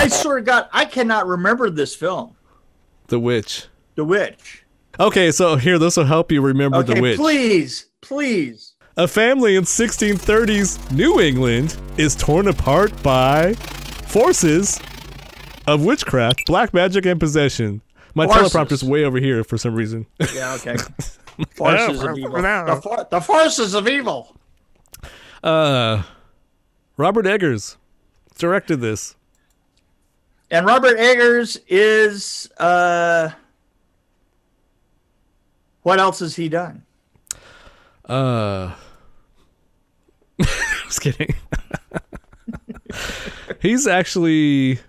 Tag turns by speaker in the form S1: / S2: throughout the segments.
S1: I swear to God, I cannot remember this film,
S2: The Witch.
S1: The Witch.
S2: Okay, so here, this will help you remember
S1: Okay,
S2: The Witch.
S1: please, please.
S2: A family in 1630s New England is torn apart by forces of witchcraft, black magic, and possession. My
S1: Forces.
S2: teleprompter's way over here for some reason.
S1: Yeah, okay. Forces of evil. The, for- the forces of evil.
S2: Uh, Robert Eggers directed this.
S1: And Robert Eggers is uh what else has he done?
S2: Uh, just kidding. he's actually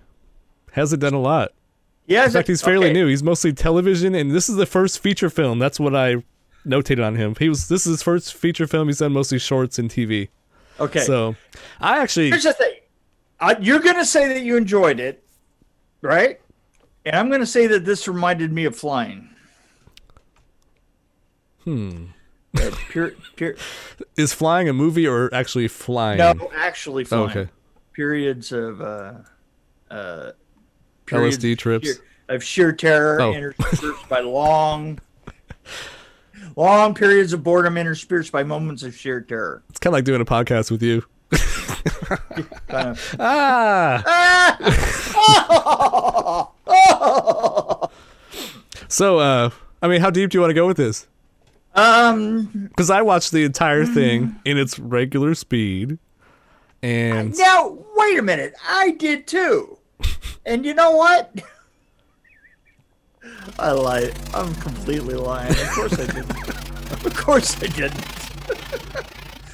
S2: hasn't done a lot.
S1: Yeah,
S2: In fact, he's fairly new. He's mostly television, and this is the first feature film. That's what I notated on him. He was this is his first feature film. He's done mostly shorts and TV.
S1: Okay.
S2: So, I actually
S1: Here's the thing. Uh, you're going to say that you enjoyed it, right? And I'm going to say that this reminded me of flying.
S2: hmm
S1: Uh, pure, pure,
S2: is flying a movie or actually flying?
S1: no, actually
S2: Oh,
S1: flying.
S2: okay.
S1: Periods of uh, uh, periods
S2: LSD
S1: of
S2: trips.
S1: sheer- of sheer terror
S2: Oh.
S1: interspersed by long, long periods of boredom interspersed by moments of sheer terror.
S2: It's kind of like doing a podcast with you.
S1: Kind of.
S2: Ah. So, uh, I mean, how deep do you want to go with this?
S1: um.
S2: Because I watched the entire thing in its regular speed, and
S1: Now wait a minute. I did too. And you know what? I lied. I'm completely lying. Of course I didn't. Of course I didn't.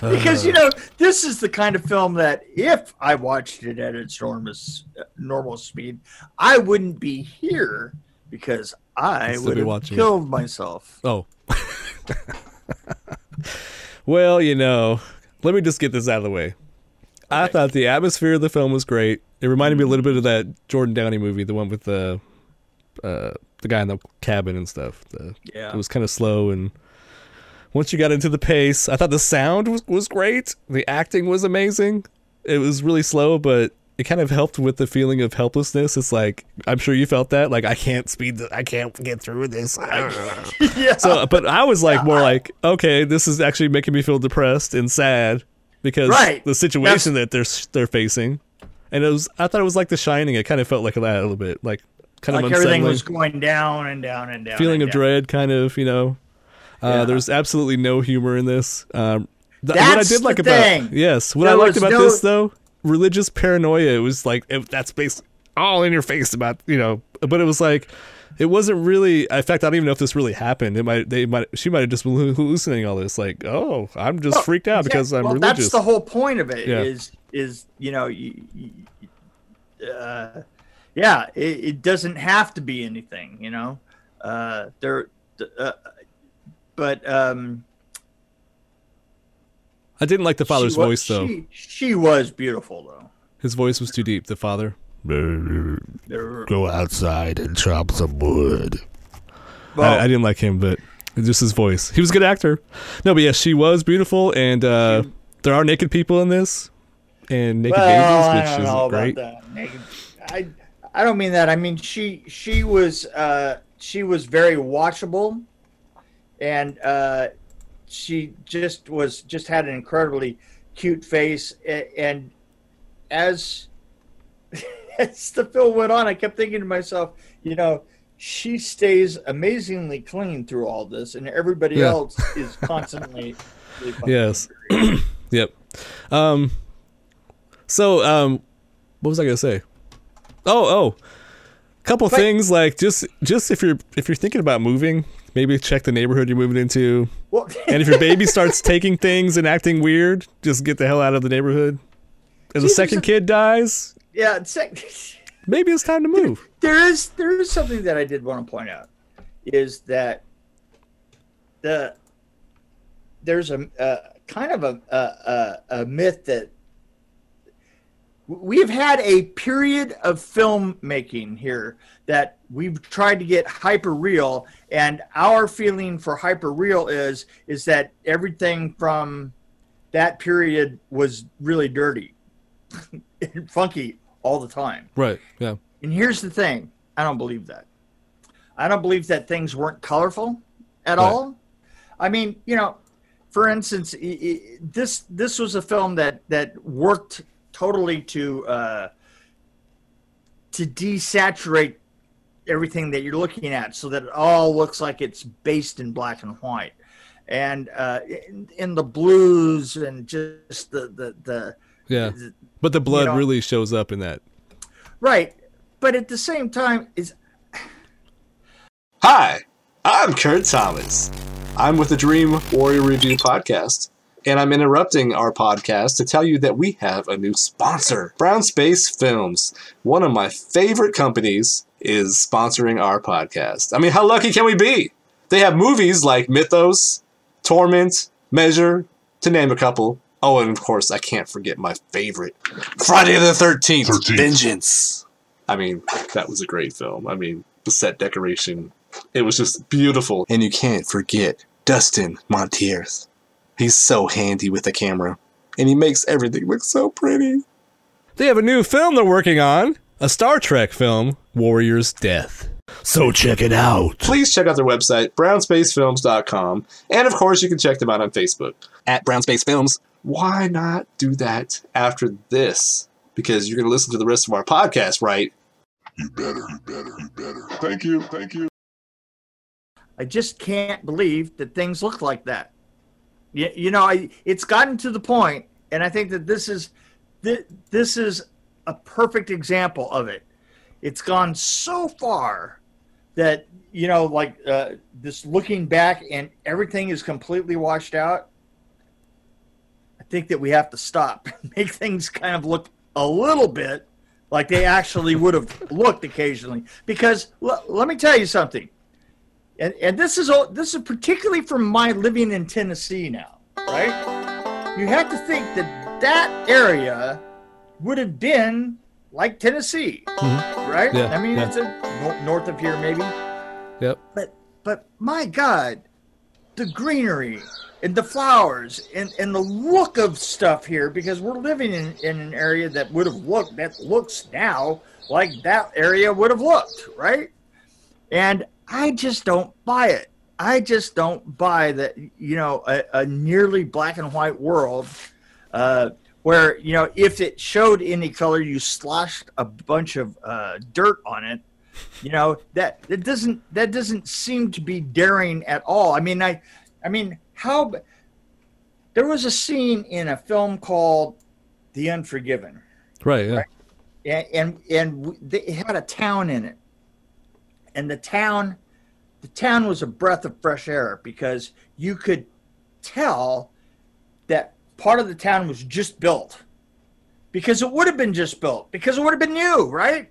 S1: Because you know this is the kind of film that if I watched it at its normal normal speed, I wouldn't be here because I
S2: be
S1: have
S2: it.
S1: killed myself.
S2: oh, well, you know, let me just get this out of the way. I thought the atmosphere of the film was great. It reminded me a little bit of that Jordan Downey movie, the one with the uh, the guy in the cabin and stuff. The,
S1: Yeah.
S2: It was kind of slow, and once you got into the pace, I thought the sound was, was great. The acting was amazing. It was really slow, but it kind of helped with the feeling of helplessness. It's like I'm sure you felt that. Like I can't speed. The, I can't get through this.
S1: yeah.
S2: So, but I was like more like, okay, this is actually making me feel depressed and sad because
S1: Right.
S2: the situation that they're they're facing, and it was. I thought it was like The Shining. It kind of felt like that a little bit, like kind of
S1: like
S2: of
S1: everything was going down and down and down.
S2: feeling
S1: and
S2: of
S1: down.
S2: dread, kind of. You know, uh,
S1: Yeah.
S2: there's absolutely no humor in this. Um, th- what I did like about
S1: thing.
S2: yes, what
S1: There
S2: I liked about
S1: no-
S2: this though, religious paranoia. It was like it, that's based all in your face about you know, but it was like. It wasn't really. In fact, I don't even know if this really happened. It might. They might. She might have just been hallucinating all this. Like, oh, I'm just
S1: Well,
S2: freaked out
S1: yeah,
S2: because I'm
S1: well,
S2: religious.
S1: That's the whole point of it.
S2: Yeah.
S1: Is is you know, you, you- uh, yeah, it, it doesn't have to be anything. You know, uh, there, uh, but um,
S2: I didn't like the father's
S1: she wa-
S2: voice though.
S1: She, she was beautiful though.
S2: His voice was too deep. The father.
S3: Go outside and chop some wood.
S1: well,
S2: I, I didn't like him, but just his voice. He was a good actor. No, but yeah, she was beautiful, and uh, there are naked people in this, and naked
S1: well,
S2: babies, which
S1: know
S2: is great.
S1: Naked- I I don't mean that. I mean she she was uh, she was very watchable, and uh, she just was just had an incredibly cute face. And as as the film went on, I kept thinking to myself, you know. She stays amazingly clean through all this, and everybody
S2: Yeah.
S1: else is constantly.
S2: Yes. Yep. Um. So, um, what was I gonna say? Oh, oh, A couple
S1: But-
S2: things like just just if you're if you're thinking about moving, maybe check the neighborhood you're moving into,
S1: Well,
S2: and if your baby starts taking things and acting weird, just get the hell out of the neighborhood. If the second kid dies,
S1: yeah, like-
S2: maybe it's time to move.
S1: there is there is something that I did want to point out is that the there's a, a kind of a a a myth that we've had a period of filmmaking here that we've tried to get hyper real and our feeling for hyper real is is that everything from that period was really dirty and funky all the time.
S2: Right. Yeah.
S1: And here's the thing I don't believe that. I don't believe that things weren't colorful at
S2: Right.
S1: all. I mean, you know, for instance, this this was a film that that worked totally to uh, to desaturate everything that you're looking at, so that it all looks like it's based in black and white, and uh, in, in the blues and just the the the
S2: Yeah. But the blood
S1: know-
S2: really shows up in that.
S1: right. But at the same time, is
S4: Hi, I'm Kurt Thomas. I'm with the Dream Warrior Review podcast, and I'm interrupting our podcast to tell you that we have a new sponsor, Brown Space Films. One of my favorite companies is sponsoring our podcast. I mean, how lucky can we be? They have movies like Mythos, Torment, Measure, to name a couple. Oh, and of course, I can't forget my favorite, Friday the 13th,
S3: 13th.
S4: Vengeance. I mean, that was a great film. I mean, the set decoration, it was just beautiful. And you can't forget Dustin Montiers. He's so handy with the camera, and he makes everything look so pretty.
S2: They have a new film they're working on a Star Trek film, Warrior's Death.
S3: So check it out.
S4: Please check out their website, brownspacefilms.com, and of course, you can check them out on Facebook at Brown Space Films. Why not do that after this? Because you're going to listen to the rest of our podcast, right?
S3: You better, you better, you better. Thank you, thank you.
S1: I just can't believe that things look like that. You, you know, I, it's gotten to the point, and I think that this is thi- this is a perfect example of it. It's gone so far that you know, like uh, this looking back, and everything is completely washed out. I think that we have to stop, make things kind of look a little bit like they actually would have looked occasionally. Because l- let me tell you something and and this is all this is particularly from my living in Tennessee now, right? You have to think that that area would have been like Tennessee, mm-hmm. right?
S2: Yeah,
S1: I mean,
S2: yeah.
S1: it's a north of here maybe,
S2: Yep.
S1: but but my God, the greenery and the flowers and, and the look of stuff here because we're living in, in an area that would have looked that looks now like that area would have looked, right? And I just don't buy it. I just don't buy that, you know, a, a nearly black and white world uh, where, you know, if it showed any color, you sloshed a bunch of uh, dirt on it. You know, that, that doesn't that doesn't seem to be daring at all. I mean, I I mean, how there was a scene in a film called The Unforgiven
S2: Right. Yeah.
S1: and and, and they it had a town in it and the town the town was a breath of fresh air because you could tell that part of the town was just built. Because it would have been just built. Because it would have been new right?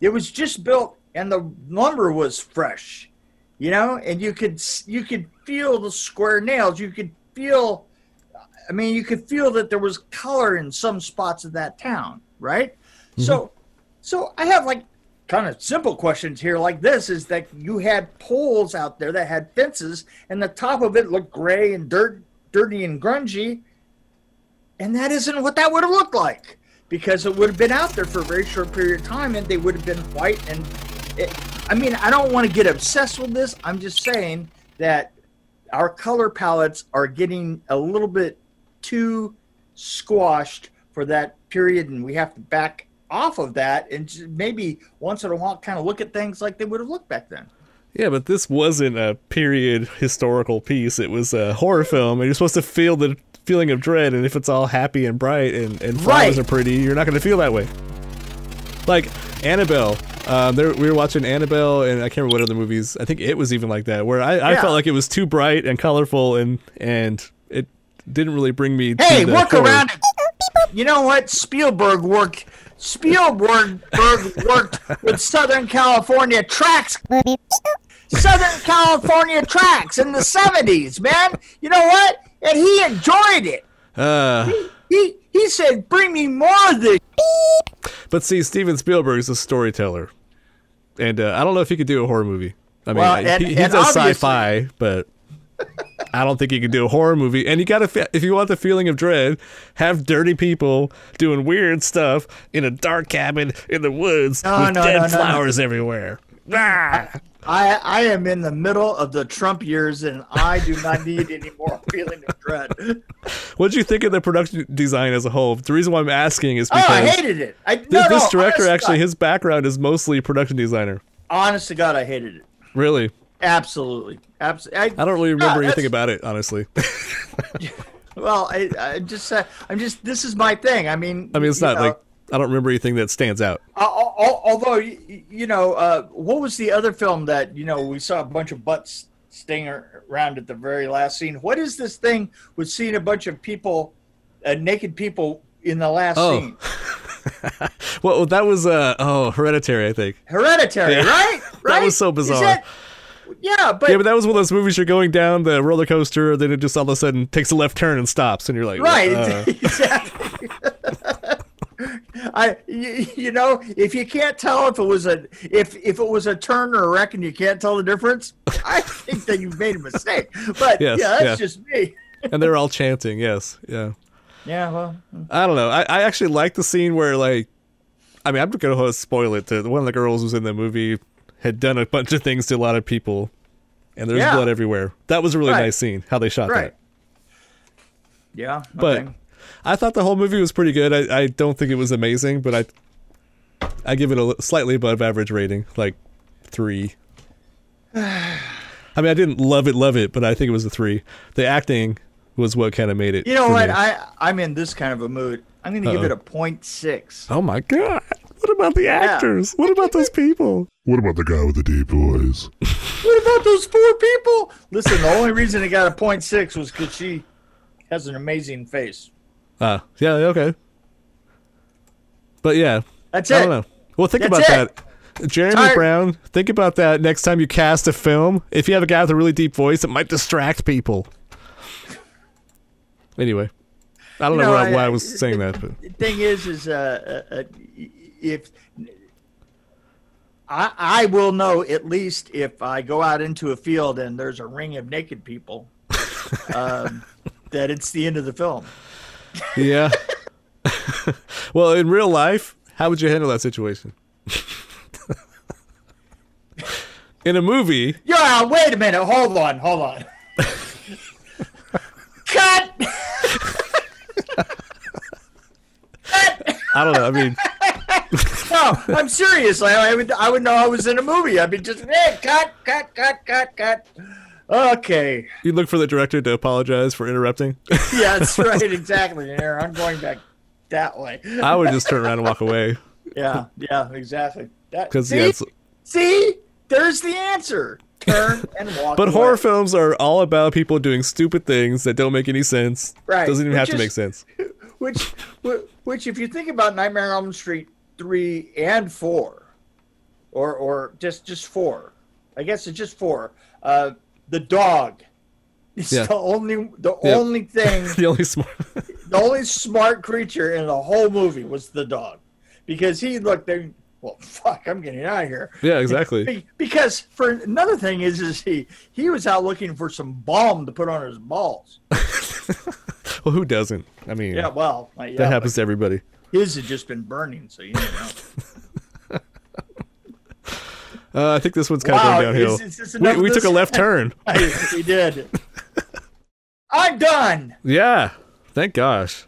S1: It was just built and the lumber was fresh you know? And you could you could feel the square nails. You could feel i mean you could feel that there was color in some spots of that town right? Mm-hmm. So so i have like kind of simple questions here like this is that you had poles out there that had fences and the top of it looked gray and dirt dirty and grungy. And that isn't what that would have looked like because it would have been out there for a very short period of time and they would have been white and it, i mean i don't want to get obsessed with this. I'm just saying that our color palettes are getting a little bit too squashed for that period and we have to back off of that and maybe once in a while kind of look at things like they would have looked back then
S2: Yeah, but this wasn't a period historical piece. It was a horror film, and you're supposed to feel the feeling of dread. And if it's all happy and bright and, and flowers
S1: Right.
S2: are pretty, you're not going to feel that way. Like Annabelle, um, there, we were watching Annabelle, and I can't remember what other movies. I think it was even like that, where I, I
S1: Yeah.
S2: felt like it was too bright and colorful, and and it didn't really bring me.
S1: hey work
S2: horror.
S1: around it you know what spielberg worked spielberg worked with southern california tracks. Southern california tracks in the 70s man. You know what? And he enjoyed it.
S2: Uh,
S1: he he said bring me more of this.
S2: But see, Steven Spielberg is a storyteller, and uh, I don't know if he could do a horror movie. I mean,
S1: Well, and-
S2: he, he does sci-fi, but I don't think you can do a horror movie. And you got to, if you want the feeling of dread, have dirty people doing weird stuff in a dark cabin in the woods
S1: No,
S2: with
S1: no,
S2: dead
S1: no,
S2: flowers everywhere. Ah!
S1: I I am in the middle of the Trump years, and I do not need any more feeling of dread.
S2: What did you think of the production design as a whole? The reason why I'm asking is
S1: Oh,
S2: because
S1: I hated it. I, no,
S2: this, this director actually,
S1: God.
S2: his background is mostly production designer.
S1: honest to God, I hated it.
S2: Really,
S1: Absolutely, absolutely.
S2: I don't really remember
S1: No,
S2: anything about it, honestly.
S1: Well, I, I just, uh, I'm just. This is my thing. I mean,
S2: I mean, it's not
S1: know,
S2: like I don't remember anything that stands out.
S1: Uh, al- al- although you, know, uh, what was the other film that you know we saw a bunch of butts staying around at the very last scene? What is this thing with seeing a bunch of people, uh, naked people in the last
S2: Oh.
S1: scene?
S2: Well, that was uh oh, Hereditary, I think.
S1: Hereditary,
S2: Yeah.
S1: right? Right.
S2: That was so bizarre.
S1: That- yeah, but,
S2: Yeah, but that was one of those movies you're going down the roller coaster, then it just all of a sudden takes a left turn and stops, and you're like,
S1: right,
S2: uh,
S1: exactly. I, you, you know, if you can't tell if it was a if if it was a turn or a wreck and you can't tell the difference, I think that you've made a mistake. But
S2: Yes,
S1: yeah, that's
S2: yeah.
S1: just me.
S2: and they're all chanting. Yes, yeah.
S1: Yeah, well,
S2: I don't know. I, I actually like the scene where like, I mean, I'm gonna go ahead and spoil it. To one of the girls who's in the movie had done a bunch of things to a lot of people, and there's
S1: Yeah.
S2: blood everywhere. That was a really
S1: Right.
S2: nice scene. How they shot
S1: right.
S2: that.
S1: Yeah,
S2: But. I thought the whole movie was pretty good. I, I don't think it was amazing, but I I give it a slightly above average rating, like three. I mean, I didn't love it, love it, but I think it was a three. The acting was what kind of made it.
S1: you know what?
S2: me.
S1: I I'm in this kind of a mood. I'm going to give
S2: Uh-oh.
S1: it a point six.
S2: oh my god! What about the actors? What about those people?
S3: What about the guy with the deep voice?
S1: What about those four people? Listen, the only reason it got a point six was because she has an amazing face.
S2: Ah, yeah, okay. But yeah,
S1: That's
S2: I don't know. Well, think
S1: That's
S2: about
S1: it.
S2: that. Jeremy
S1: Tired.
S2: Brown, think about that next time you cast a film. If you have a guy with a really deep voice, it might distract people. Anyway, I don't
S1: You
S2: know,
S1: know,
S2: why,
S1: I-
S2: why I was saying that, but
S1: The thing is, is uh, uh, uh, if I I will know at least if I go out into a field and there's a ring of naked people, um, that it's the end of the film.
S2: yeah. well, in real life, how would you handle that situation? in a movie,
S1: Yeah, wait a minute. Hold on, hold on. Cut.
S2: I don't know. I mean,
S1: No, I'm serious. I, I would I would know I was in a movie. I'd be just hey, cut, cut, cut, cut, cut. Okay.
S2: you'd look for the director to apologize for interrupting.
S1: Yeah, that's right. Exactly. There, I'm going back that way.
S2: I would just turn around and walk away
S1: Yeah, yeah, exactly. That
S2: because
S1: see,
S2: yeah.
S1: See, there's the answer. Turn and walk.
S2: But
S1: away.
S2: horror films are all about people doing stupid things that don't make any sense.
S1: Right,
S2: Doesn't even
S1: which
S2: have to make sense.
S1: which, which, if you think about Nightmare on Elm Street three and four, or or just just four, I guess it's just four. Uh, the dog is
S2: Yeah.
S1: the only the
S2: Yeah.
S1: only thing
S2: The only smart.
S1: the only smart creature in the whole movie was the dog, because he looked there. Well, fuck! I'm getting out of here.
S2: yeah, exactly.
S1: Because for another thing is, is he he was out looking for some balm to put on his balls.
S2: Well, who doesn't? I mean,
S1: Yeah, well, uh, yeah,
S2: that happens to everybody.
S1: His had just been burning, so you know.
S2: Uh, I think this one's kind of going downhill.
S1: is, is
S2: we we took a left turn.
S1: we did. I'm done.
S2: Yeah. Thank gosh.